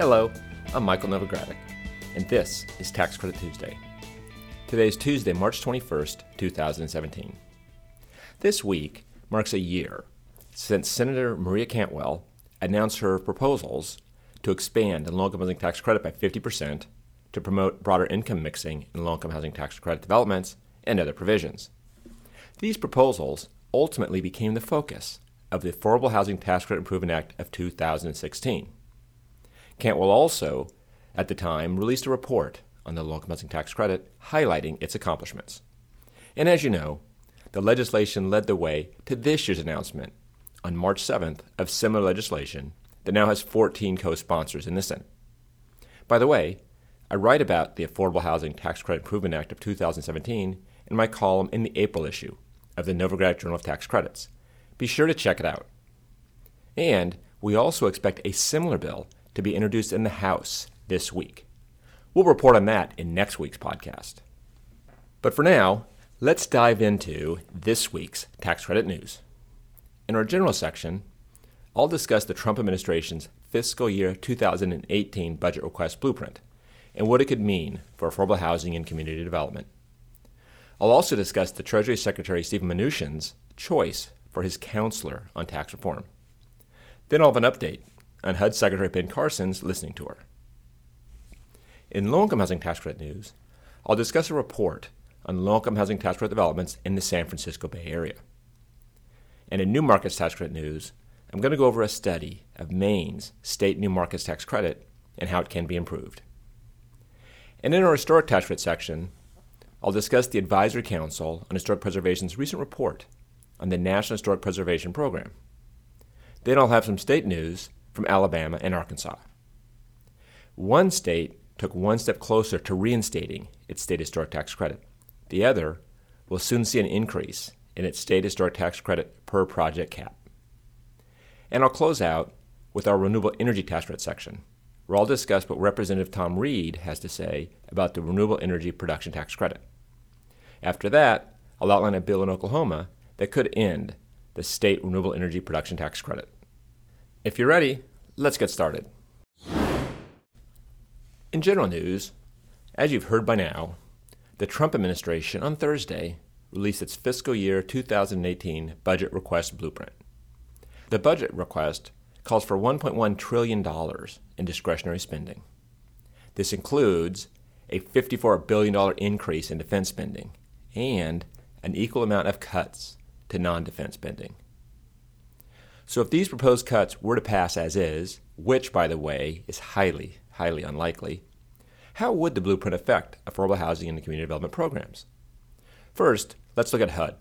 Hello, I'm Michael Novogradac, and this is Tax Credit Tuesday. Today is Tuesday, March 21st, 2017. This week marks a year since Senator Maria Cantwell announced her proposals to expand the low-income housing tax credit by 50% to promote broader income mixing in low-income housing tax credit developments and other provisions. These proposals ultimately became the focus of the Affordable Housing Tax Credit Improvement Act of 2016. Cantwell also, at the time, released a report on the low-income housing tax credit highlighting its accomplishments. And as you know, the legislation led the way to this year's announcement on March 7th of similar legislation that now has 14 co sponsors in the Senate. By the way, I write about the Affordable Housing Tax Credit Improvement Act of 2017 in my column in the April issue of the Novogradac Journal of Tax Credits. Be sure to check it out. And we also expect a similar bill to be introduced in the House this week. We'll report on that in next week's podcast. But for now, let's dive into this week's tax credit news. In our general section, I'll discuss the Trump administration's fiscal year 2018 budget request blueprint and what it could mean for affordable housing and community development. I'll also discuss the Treasury Secretary Stephen Mnuchin's choice for his counselor on tax reform. Then I'll have an update on HUD Secretary Ben Carson's listening tour. In low income housing tax credit news, I'll discuss a report on low income housing tax credit developments in the San Francisco Bay Area. And in new markets tax credit news, I'm going to go over a study of Maine's state new markets tax credit and how it can be improved. And in our historic tax credit section, I'll discuss the Advisory Council on Historic Preservation's recent report on the National Historic Preservation Program. Then I'll have some state news from Alabama and Arkansas. One state took one step closer to reinstating its state historic tax credit. The other will soon see an increase in its state historic tax credit per project cap. And I'll close out with our renewable energy tax credit section, where I'll discuss what Representative Tom Reed has to say about the renewable energy production tax credit. After that, I'll outline a bill in Oklahoma that could end the state renewable energy production tax credit. If you're ready, let's get started. In general news, as you've heard by now, the Trump administration on Thursday released its fiscal year 2018 budget request blueprint. The budget request calls for $1.1 trillion in discretionary spending. This includes a $54 billion increase in defense spending and an equal amount of cuts to non defense spending. So, if these proposed cuts were to pass as is, which, by the way, is highly, highly unlikely, how would the blueprint affect affordable housing and community development programs? First, let's look at HUD.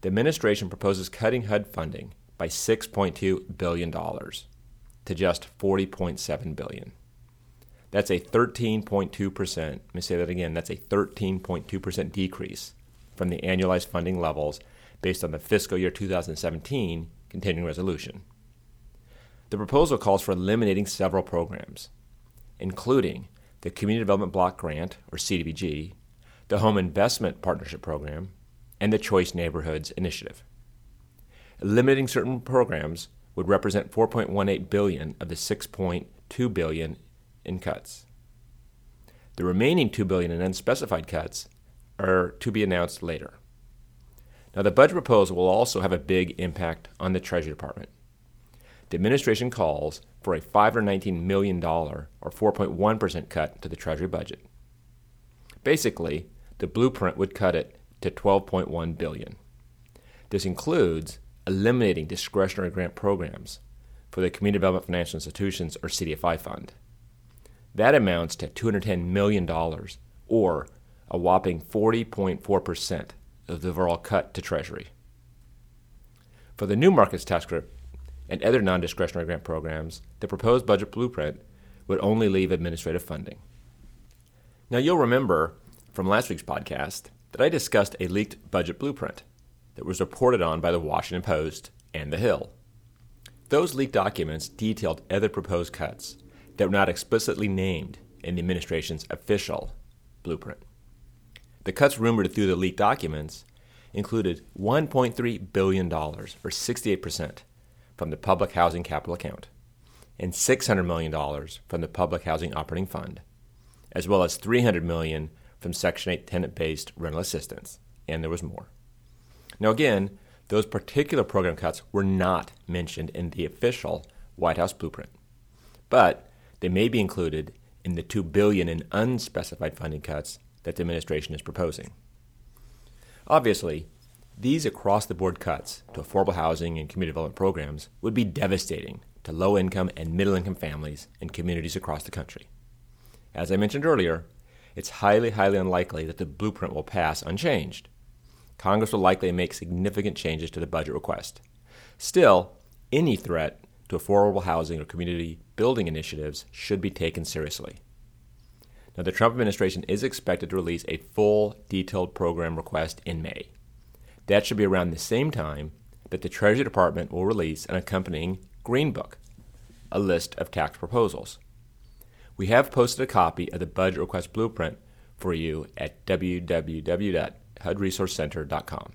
The administration proposes cutting HUD funding by $6.2 billion to just 40.7 billion. That's a 13.2%, let me say that again, that's a 13.2% decrease from the annualized funding levels based on the fiscal year 2017 continuing resolution. The proposal calls for eliminating several programs, including the Community Development Block Grant, or CDBG, the Home Investment Partnership Program, and the Choice Neighborhoods Initiative. Eliminating certain programs would represent 4.18 billion of the 6.2 billion in cuts. The remaining 2 billion in unspecified cuts are to be announced later. Now, the budget proposal will also have a big impact on the Treasury Department. The administration calls for a $519 million, or 4.1% cut to the Treasury budget. Basically, the blueprint would cut it to 12.1 billion. This includes eliminating discretionary grant programs for the Community Development Financial Institutions or CDFI fund. That amounts to $210 million or a whopping 40.4% of the overall cut to Treasury. For the new markets tax credit, and other non discretionary grant programs, the proposed budget blueprint would only leave administrative funding. Now, you'll remember from last week's podcast that I discussed a leaked budget blueprint that was reported on by the Washington Post and The Hill. Those leaked documents detailed other proposed cuts that were not explicitly named in the administration's official blueprint. The cuts rumored through the leaked documents included $1.3 billion, or 68%, from the Public Housing Capital Account, and $600 million from the Public Housing Operating Fund, as well as 300 million from Section 8 tenant based rental assistance, and there was more. Now, again, those particular program cuts were not mentioned in the official White House blueprint, but they may be included in the 2 billion in unspecified funding cuts that the administration is proposing. Obviously, these across the board cuts to affordable housing and community development programs would be devastating to low income and middle income families and communities across the country. As I mentioned earlier, it's highly, highly unlikely that the blueprint will pass unchanged. Congress will likely make significant changes to the budget request. Still, any threat to affordable housing or community building initiatives should be taken seriously. Now, the Trump administration is expected to release a full, detailed program request in May. That should be around the same time that the Treasury Department will release an accompanying Green Book, a list of tax proposals. We have posted a copy of the budget request blueprint for you at www.hudresourcecenter.com.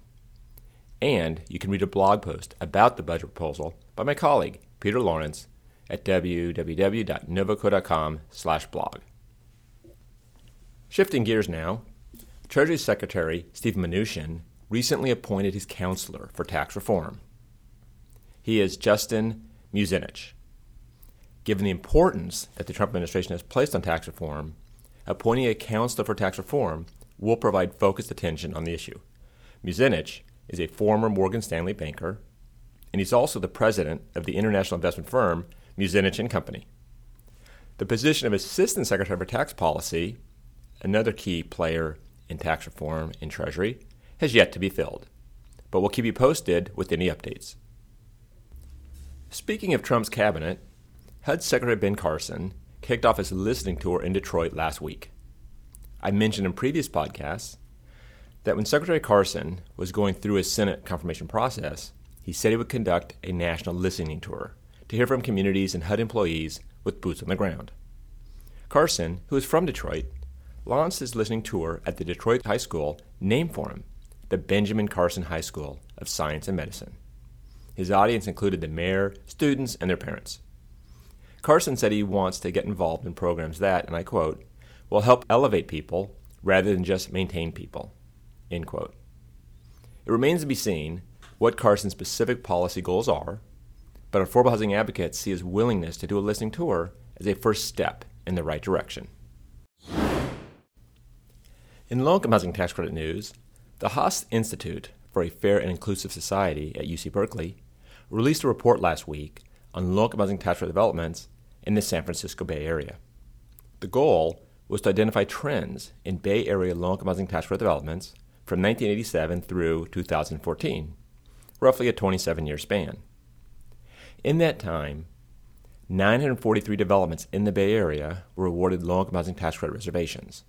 And you can read a blog post about the budget proposal by my colleague, Peter Lawrence, at www.novoco.com/blog. Shifting gears now, Treasury Secretary Steve Mnuchin recently appointed his counselor for tax reform. He is Justin Muzinich. Given the importance that the Trump administration has placed on tax reform, appointing a counselor for tax reform will provide focused attention on the issue. Muzinich is a former Morgan Stanley banker, and he's also the president of the international investment firm Muzinich and Company. The position of Assistant Secretary for Tax Policy, another key player in tax reform in Treasury, has yet to be filled, but we'll keep you posted with any updates. Speaking of Trump's cabinet, HUD Secretary Ben Carson kicked off his listening tour in Detroit last week. I mentioned in previous podcasts that when Secretary Carson was going through his Senate confirmation process, he said he would conduct a national listening tour to hear from communities and HUD employees with boots on the ground. Carson, who is from Detroit, launched his listening tour at the Detroit High School named for him, the Benjamin Carson High School of Science and Medicine. His audience included the mayor, students, and their parents. Carson said he wants to get involved in programs that, and I quote, will help elevate people rather than just maintain people. End quote. It remains to be seen what Carson's specific policy goals are, but affordable housing advocates see his willingness to do a listening tour as a first step in the right direction. In low income housing tax credit news, the Haas Institute for a Fair and Inclusive Society at UC Berkeley released a report last week on low income housing tax credit developments in the San Francisco Bay Area. The goal was to identify trends in Bay Area low income housing tax credit developments from 1987 through 2014, roughly a 27 year span. In that time, 943 developments in the Bay Area were awarded low income housing tax credit reservations.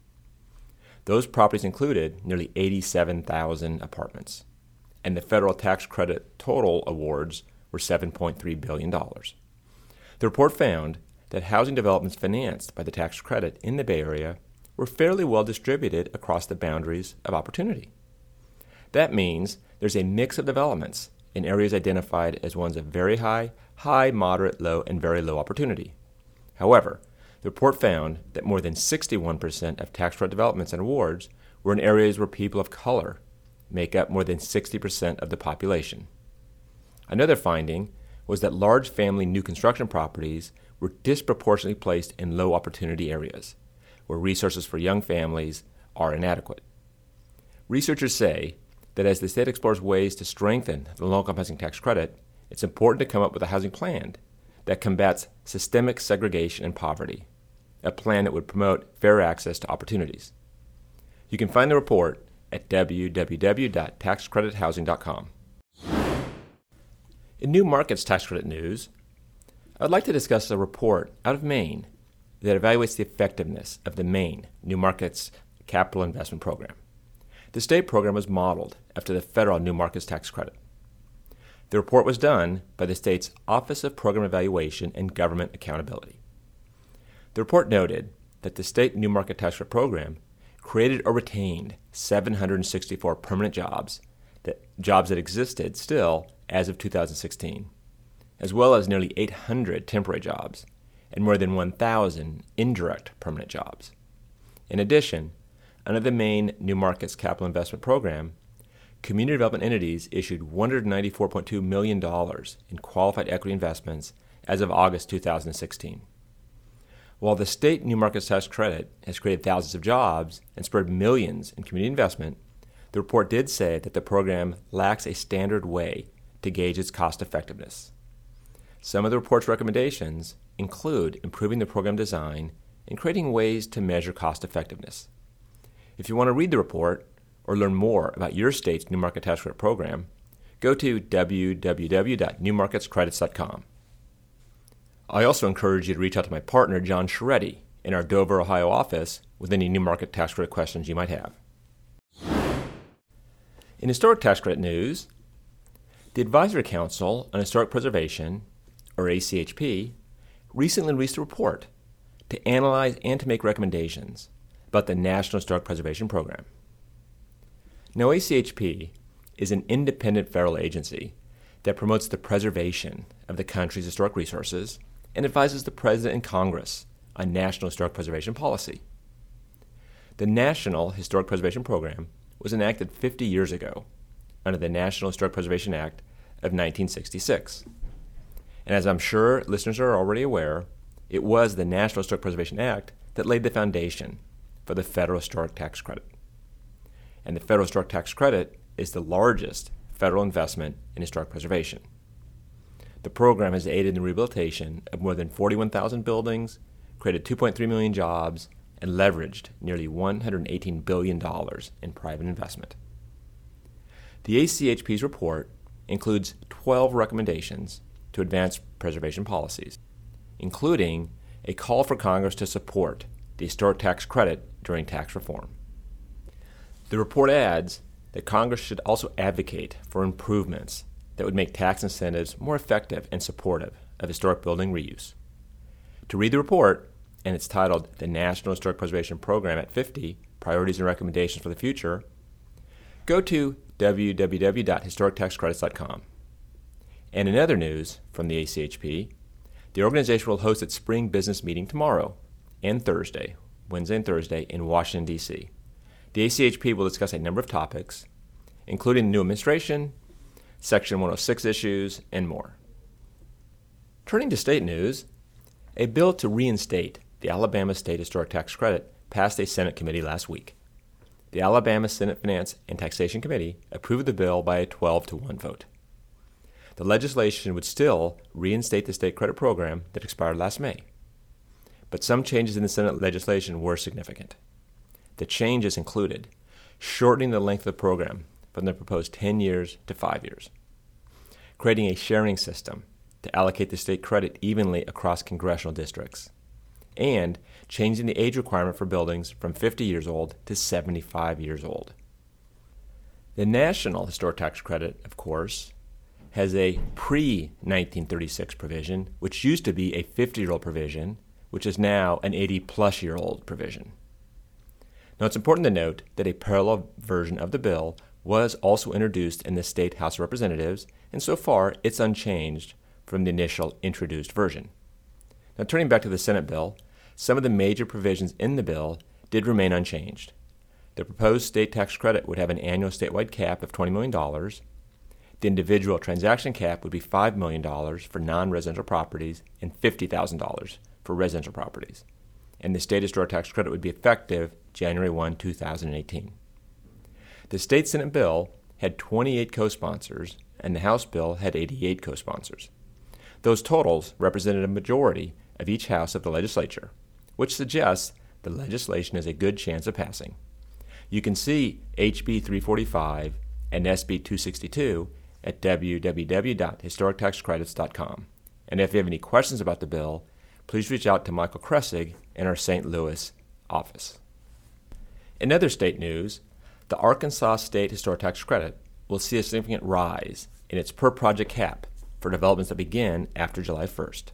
Those properties included nearly 87,000 apartments, and the federal tax credit total awards were $7.3 billion. The report found that housing developments financed by the tax credit in the Bay Area were fairly well distributed across the boundaries of opportunity. That means there's a mix of developments in areas identified as ones of very high, high, moderate, low, and very low opportunity. However, the report found that more than 61% of tax credit developments and awards were in areas where people of color make up more than 60% of the population. Another finding was that large family new construction properties were disproportionately placed in low opportunity areas, where resources for young families are inadequate. Researchers say that as the state explores ways to strengthen the low income housing tax credit, it's important to come up with a housing plan that combats systemic segregation and poverty, a plan that would promote fair access to opportunities. You can find the report at www.taxcredithousing.com. In New Markets Tax Credit news, I would like to discuss a report out of Maine that evaluates the effectiveness of the Maine New Markets Capital Investment Program. The state program was modeled after the federal New Markets Tax Credit. The report was done by the state's Office of Program Evaluation and Government Accountability. The report noted that the state New Market Tax Credit program created or retained 764 permanent jobs, that, jobs that existed still as of 2016, as well as nearly 800 temporary jobs and more than 1,000 indirect permanent jobs. In addition, under the Maine New Markets Capital Investment Program, community development entities issued $194.2 million in qualified equity investments as of August 2016. While the state New Markets Tax Credit has created thousands of jobs and spurred millions in community investment, the report did say that the program lacks a standard way to gauge its cost effectiveness. Some of the report's recommendations include improving the program design and creating ways to measure cost effectiveness. If you want to read the report or learn more about your state's New Market Tax Credit program, go to www.newmarketscredits.com. I also encourage you to reach out to my partner, John Sciarretti, in our Dover, Ohio office with any New Market Tax Credit questions you might have. In historic tax credit news, the Advisory Council on Historic Preservation, or ACHP, recently released a report to analyze and to make recommendations about the National Historic Preservation Program. Now, ACHP is an independent federal agency that promotes the preservation of the country's historic resources and advises the President and Congress on national historic preservation policy. The National Historic Preservation Program was enacted 50 years ago under the National Historic Preservation Act of 1966. And as I'm sure listeners are already aware, it was the National Historic Preservation Act that laid the foundation for the Federal Historic Tax Credit. And the Federal Historic Tax Credit is the largest federal investment in historic preservation. The program has aided in the rehabilitation of more than 41,000 buildings, created 2.3 million jobs, and leveraged nearly $118 billion in private investment. The ACHP's report includes 12 recommendations to advance preservation policies, including a call for Congress to support the historic tax credit during tax reform. The report adds that Congress should also advocate for improvements that would make tax incentives more effective and supportive of historic building reuse. To read the report, and it's titled The National Historic Preservation Program at 50 Priorities and Recommendations for the Future, go to www.historictaxcredits.com. And in other news from the ACHP, the organization will host its spring business meeting tomorrow and Thursday, Wednesday and Thursday, in Washington, D.C. The ACHP will discuss a number of topics, including the new administration, Section 106 issues, and more. Turning to state news, a bill to reinstate the Alabama State Historic Tax Credit passed a Senate committee last week. The Alabama Senate Finance and Taxation Committee approved the bill by a 12 to 1 vote. The legislation would still reinstate the state credit program that expired last May. But some changes in the Senate legislation were significant. The changes included shortening the length of the program from the proposed 10 years to 5 years, creating a sharing system to allocate the state credit evenly across congressional districts, and changing the age requirement for buildings from 50 years old to 75 years old. The National Historic Tax Credit, of course, has a pre 1936 provision, which used to be a 50 year old provision, which is now an 80 plus year old provision. Now, it's important to note that a parallel version of the bill was also introduced in the State House of Representatives, and so far it's unchanged from the initial introduced version. Now, turning back to the Senate bill, some of the major provisions in the bill did remain unchanged. The proposed state tax credit would have an annual statewide cap of $20 million. The individual transaction cap would be $5 million for non residential properties and $50,000 for residential properties. And the state historic tax credit would be effective January 1, 2018. The state Senate bill had 28 co sponsors, and the House bill had 88 co sponsors. Those totals represented a majority of each house of the legislature which suggests the legislation has a good chance of passing. You can see HB 345 and SB 262 at www.historictaxcredits.com. And if you have any questions about the bill, please reach out to Michael Kressig in our St. Louis office. In other state news, the Arkansas State Historic Tax Credit will see a significant rise in its per project cap for developments that begin after July 1st.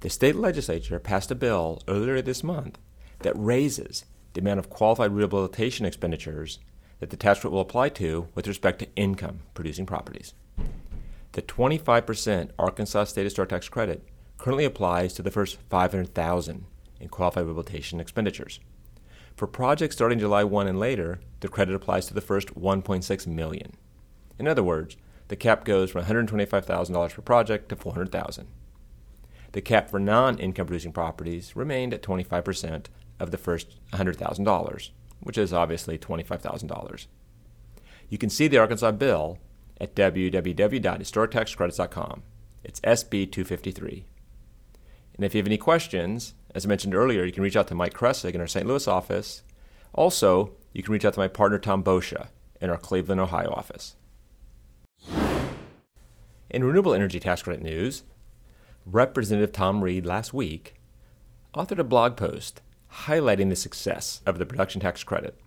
The state legislature passed a bill earlier this month that raises the amount of qualified rehabilitation expenditures that the tax credit will apply to with respect to income producing properties. The 25% Arkansas State Historic Tax Credit currently applies to the first 500,000 in qualified rehabilitation expenditures. For projects starting July 1 and later, the credit applies to the first 1.6 million. In other words, the cap goes from $125,000 per project to 400,000. The cap for non-income producing properties remained at 25% of the first $100,000, which is obviously $25,000. You can see the Arkansas bill at www.historictaxcredits.com. It's SB 253. And if you have any questions, as I mentioned earlier, you can reach out to Mike Kressig in our St. Louis office. Also, you can reach out to my partner Tom Boccia in our Cleveland, Ohio office. In renewable energy tax credit news, Representative Tom Reed last week authored a blog post highlighting the success of the production tax credit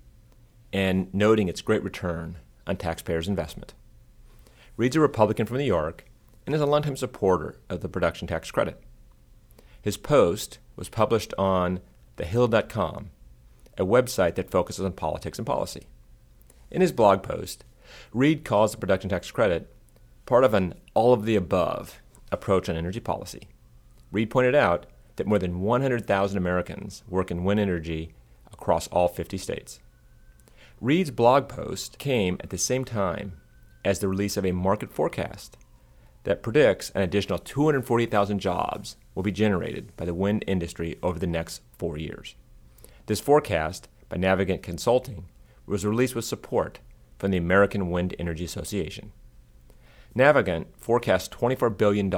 and noting its great return on taxpayers' investment. Reed's a Republican from New York and is a longtime supporter of the production tax credit. His post was published on thehill.com, a website that focuses on politics and policy. In his blog post, Reed calls the production tax credit part of an all of the above approach on energy policy. Reed pointed out that more than 100,000 Americans work in wind energy across all 50 states. Reed's blog post came at the same time as the release of a market forecast that predicts an additional 240,000 jobs will be generated by the wind industry over the next four years. This forecast by Navigant Consulting was released with support from the American Wind Energy Association. Navigant forecasts $24 billion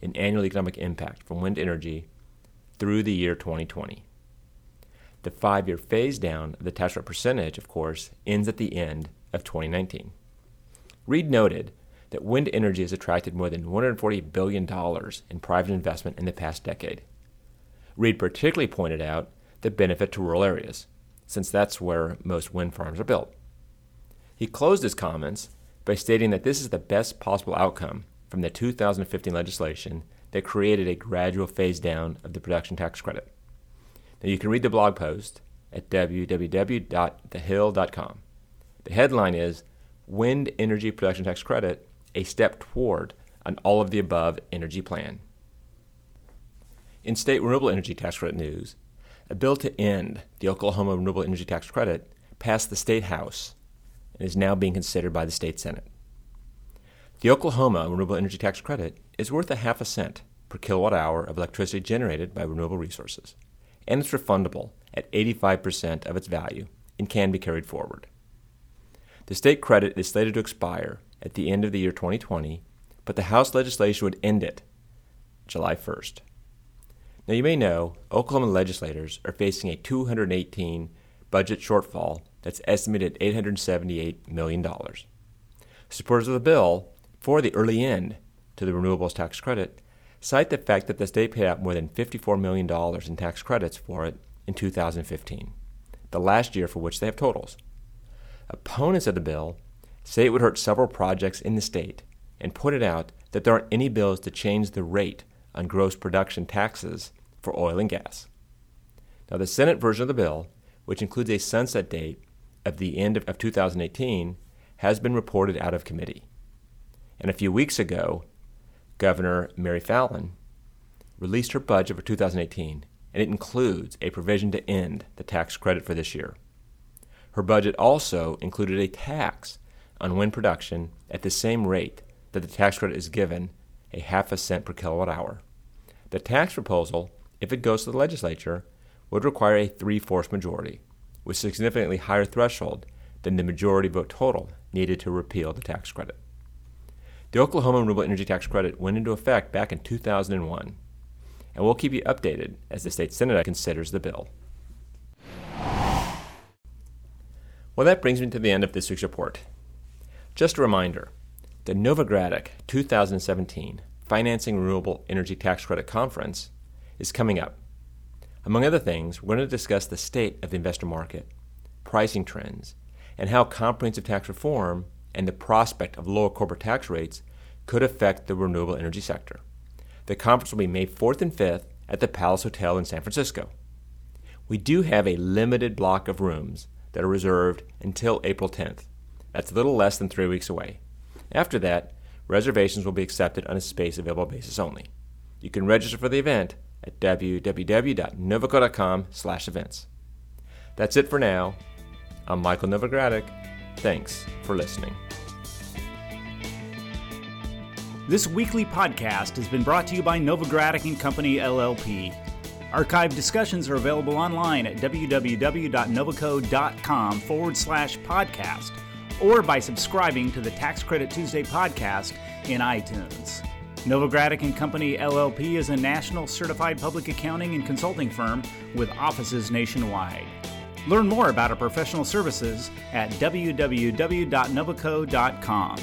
in annual economic impact from wind energy through the year 2020. The five year phase down of the tax rate percentage, of course, ends at the end of 2019. Reed noted that wind energy has attracted more than $140 billion in private investment in the past decade. Reed particularly pointed out the benefit to rural areas, since that's where most wind farms are built. He closed his comments by stating that this is the best possible outcome from the 2015 legislation that created a gradual phase down of the production tax credit. Now you can read the blog post at www.thehill.com. The headline is Wind Energy Production Tax Credit A Step Toward an All of the Above Energy Plan. In state renewable energy tax credit news, a bill to end the Oklahoma Renewable Energy Tax Credit passed the State House and is now being considered by the State Senate. The Oklahoma Renewable Energy Tax Credit is worth a half a cent per kilowatt hour of electricity generated by renewable resources, and it's refundable at 85% of its value and can be carried forward. The state credit is slated to expire at the end of the year 2020, but the House legislation would end it July 1st. Now, you may know Oklahoma legislators are facing a 218 budget shortfall that's estimated at $878 million. Supporters of the bill for the early end to the renewables tax credit cite the fact that the state paid out more than $54 million in tax credits for it in 2015, the last year for which they have totals. Opponents of the bill say it would hurt several projects in the state and pointed out that there aren't any bills to change the rate on gross production taxes for oil and gas. Now, the Senate version of the bill, which includes a sunset date of the end of, of 2018, has been reported out of committee. And a few weeks ago, Governor Mary Fallin released her budget for 2018, and it includes a provision to end the tax credit for this year. Her budget also included a tax on wind production at the same rate that the tax credit is given, a half a cent per kilowatt hour. The tax proposal, if it goes to the legislature, would require a three fourths majority, with significantly higher threshold than the majority vote total needed to repeal the tax credit. The Oklahoma Renewable Energy Tax Credit went into effect back in 2001, and we'll keep you updated as the state Senate considers the bill. Well, that brings me to the end of this week's report. Just a reminder The Novogradac 2017 Financing Renewable Energy Tax Credit Conference is coming up. Among other things, we're going to discuss the state of the investor market, pricing trends, and how comprehensive tax reform and the prospect of lower corporate tax rates could affect the renewable energy sector. The conference will be May 4th and 5th at the Palace Hotel in San Francisco. We do have a limited block of rooms that are reserved until April 10th. That's a little less than three weeks away. After that, reservations will be accepted on a space available basis only. You can register for the event at www.novoco.com/events. That's it for now. I'm Michael Novogradac. Thanks for listening. This weekly podcast has been brought to you by Novogradac and Company LLP. Archived discussions are available online at www.novoco.com forward slash podcast or by subscribing to the Tax Credit Tuesday podcast in iTunes. Novogradac and Company LLP is a national certified public accounting and consulting firm with offices nationwide. Learn more about our professional services at www.novoco.com.